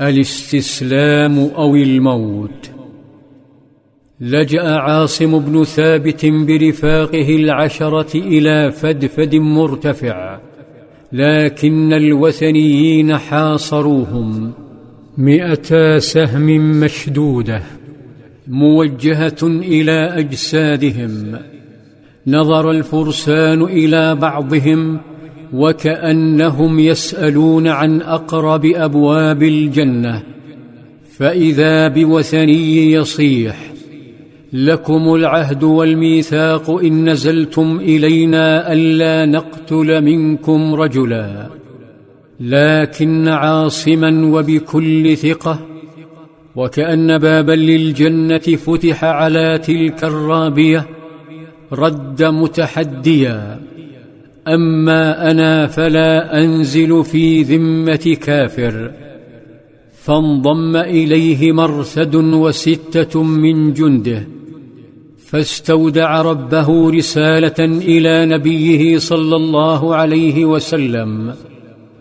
الاستسلام أو الموت. لجأ عاصم بن ثابت برفاقه العشرة إلى فدفد مرتفع لكن الوثنيين حاصروهم. مئتا سهم مشدودة. موجهة إلى أجسادهم. نظر الفرسان إلى بعضهم وكأنهم يسألون عن أقرب أبواب الجنة فإذا بوثني يصيح لكم العهد والميثاق إن نزلتم إلينا ألا نقتل منكم رجلا لكن عاصما وبكل ثقة وكأن بابا للجنة فتح على تلك الرابية رد متحديا. أما أنا فلا أنزل في ذمة كافر. فانضم إليه مرثد وستة من جنده. فاستودع ربه رسالة إلى نبيه صلى الله عليه وسلم.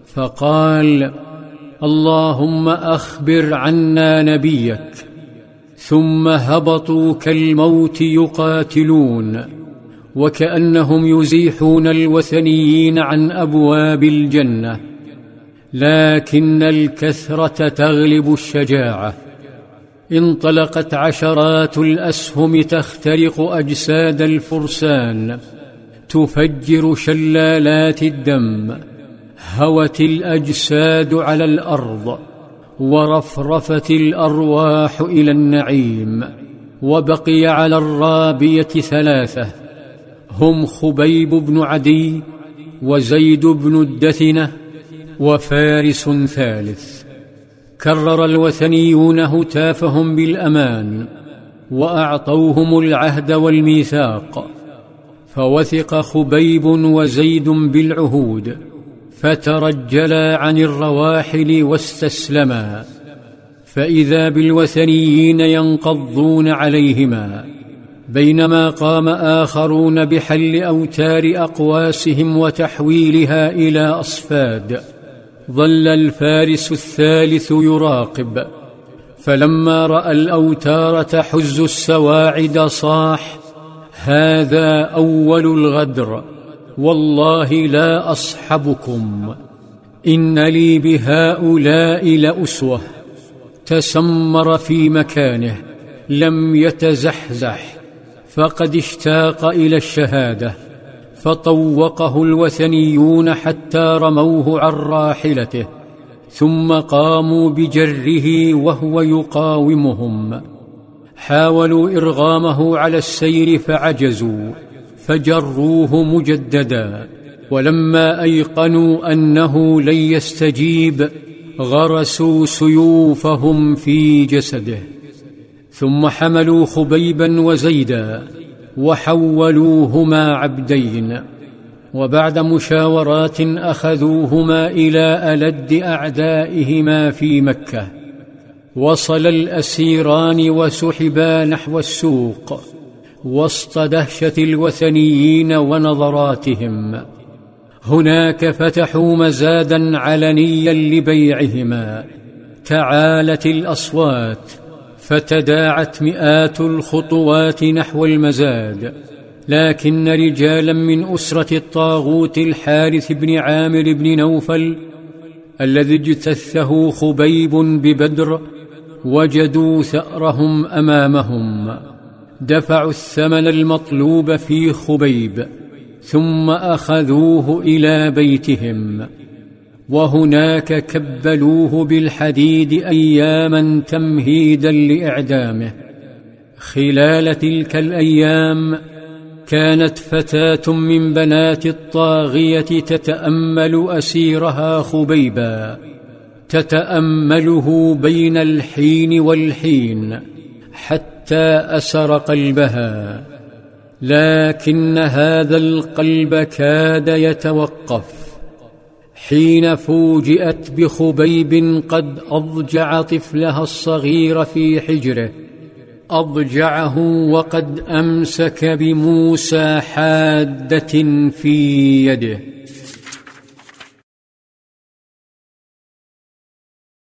فقال اللهم أخبر عنا نبيك. ثم هبطوا كالموت يقاتلون. وكأنهم يزيحون الوثنيين عن أبواب الجنة لكن الكثرة تغلب الشجاعة. انطلقت عشرات الأسهم تخترق أجساد الفرسان تفجر شلالات الدم هوت الأجساد على الأرض ورفرفت الأرواح إلى النعيم وبقي على الرابية ثلاثة. هم خبيب بن عدي وزيد بن الدثنة وفارس ثالث. كرر الوثنيون هتافهم بالأمان وأعطوهم العهد والميثاق. فوثق خبيب وزيد بالعهود فترجلا عن الرواحل واستسلما. فإذا بالوثنيين ينقضون عليهما بينما قام آخرون بحل أوتار أقواسهم وتحويلها إلى أصفاد ظل الفارس الثالث يراقب. فلما رأى الأوتار تحز السواعد صاح هذا أول الغدر والله لا أصحبكم إن لي بهؤلاء لأسوة تسمر في مكانه لم يتزحزح. فقد اشتاق إلى الشهادة فطوقه الوثنيون حتى رموه عن راحلته ثم قاموا بجره وهو يقاومهم. حاولوا إرغامه على السير فعجزوا فجروه مجددا ولما أيقنوا أنه لن يستجيب غرسوا سيوفهم في جسده. ثم حملوا خبيبا وزيدا وحولوهما عبدين وبعد مشاورات أخذوهما إلى ألد أعدائهما في مكة وصل الأسيران وسحبا نحو السوق وسط دهشة الوثنيين ونظراتهم. هناك فتحوا مزادا علنيا لبيعهما تعالت الأصوات فتداعت مئات الخطوات نحو المزاد لكن رجالا من أسرة الطاغوت الحارث بن عامر بن نوفل الذي اجتثه خبيب ببدر وجدوا ثأرهم أمامهم دفعوا الثمن المطلوب في خبيب ثم أخذوه إلى بيتهم. وهناك كبلوه بالحديد أياما تمهيدا لإعدامه. خلال تلك الأيام كانت فتاة من بنات الطاغية تتأمل أسيرها خبيبا. تتأمله بين الحين والحين حتى أسر قلبها. لكن هذا القلب كاد يتوقف. حين فوجئت بخبيب قد أضجع طفلها الصغير في حجره. أضجعه وقد أمسك بموسى حادة في يده.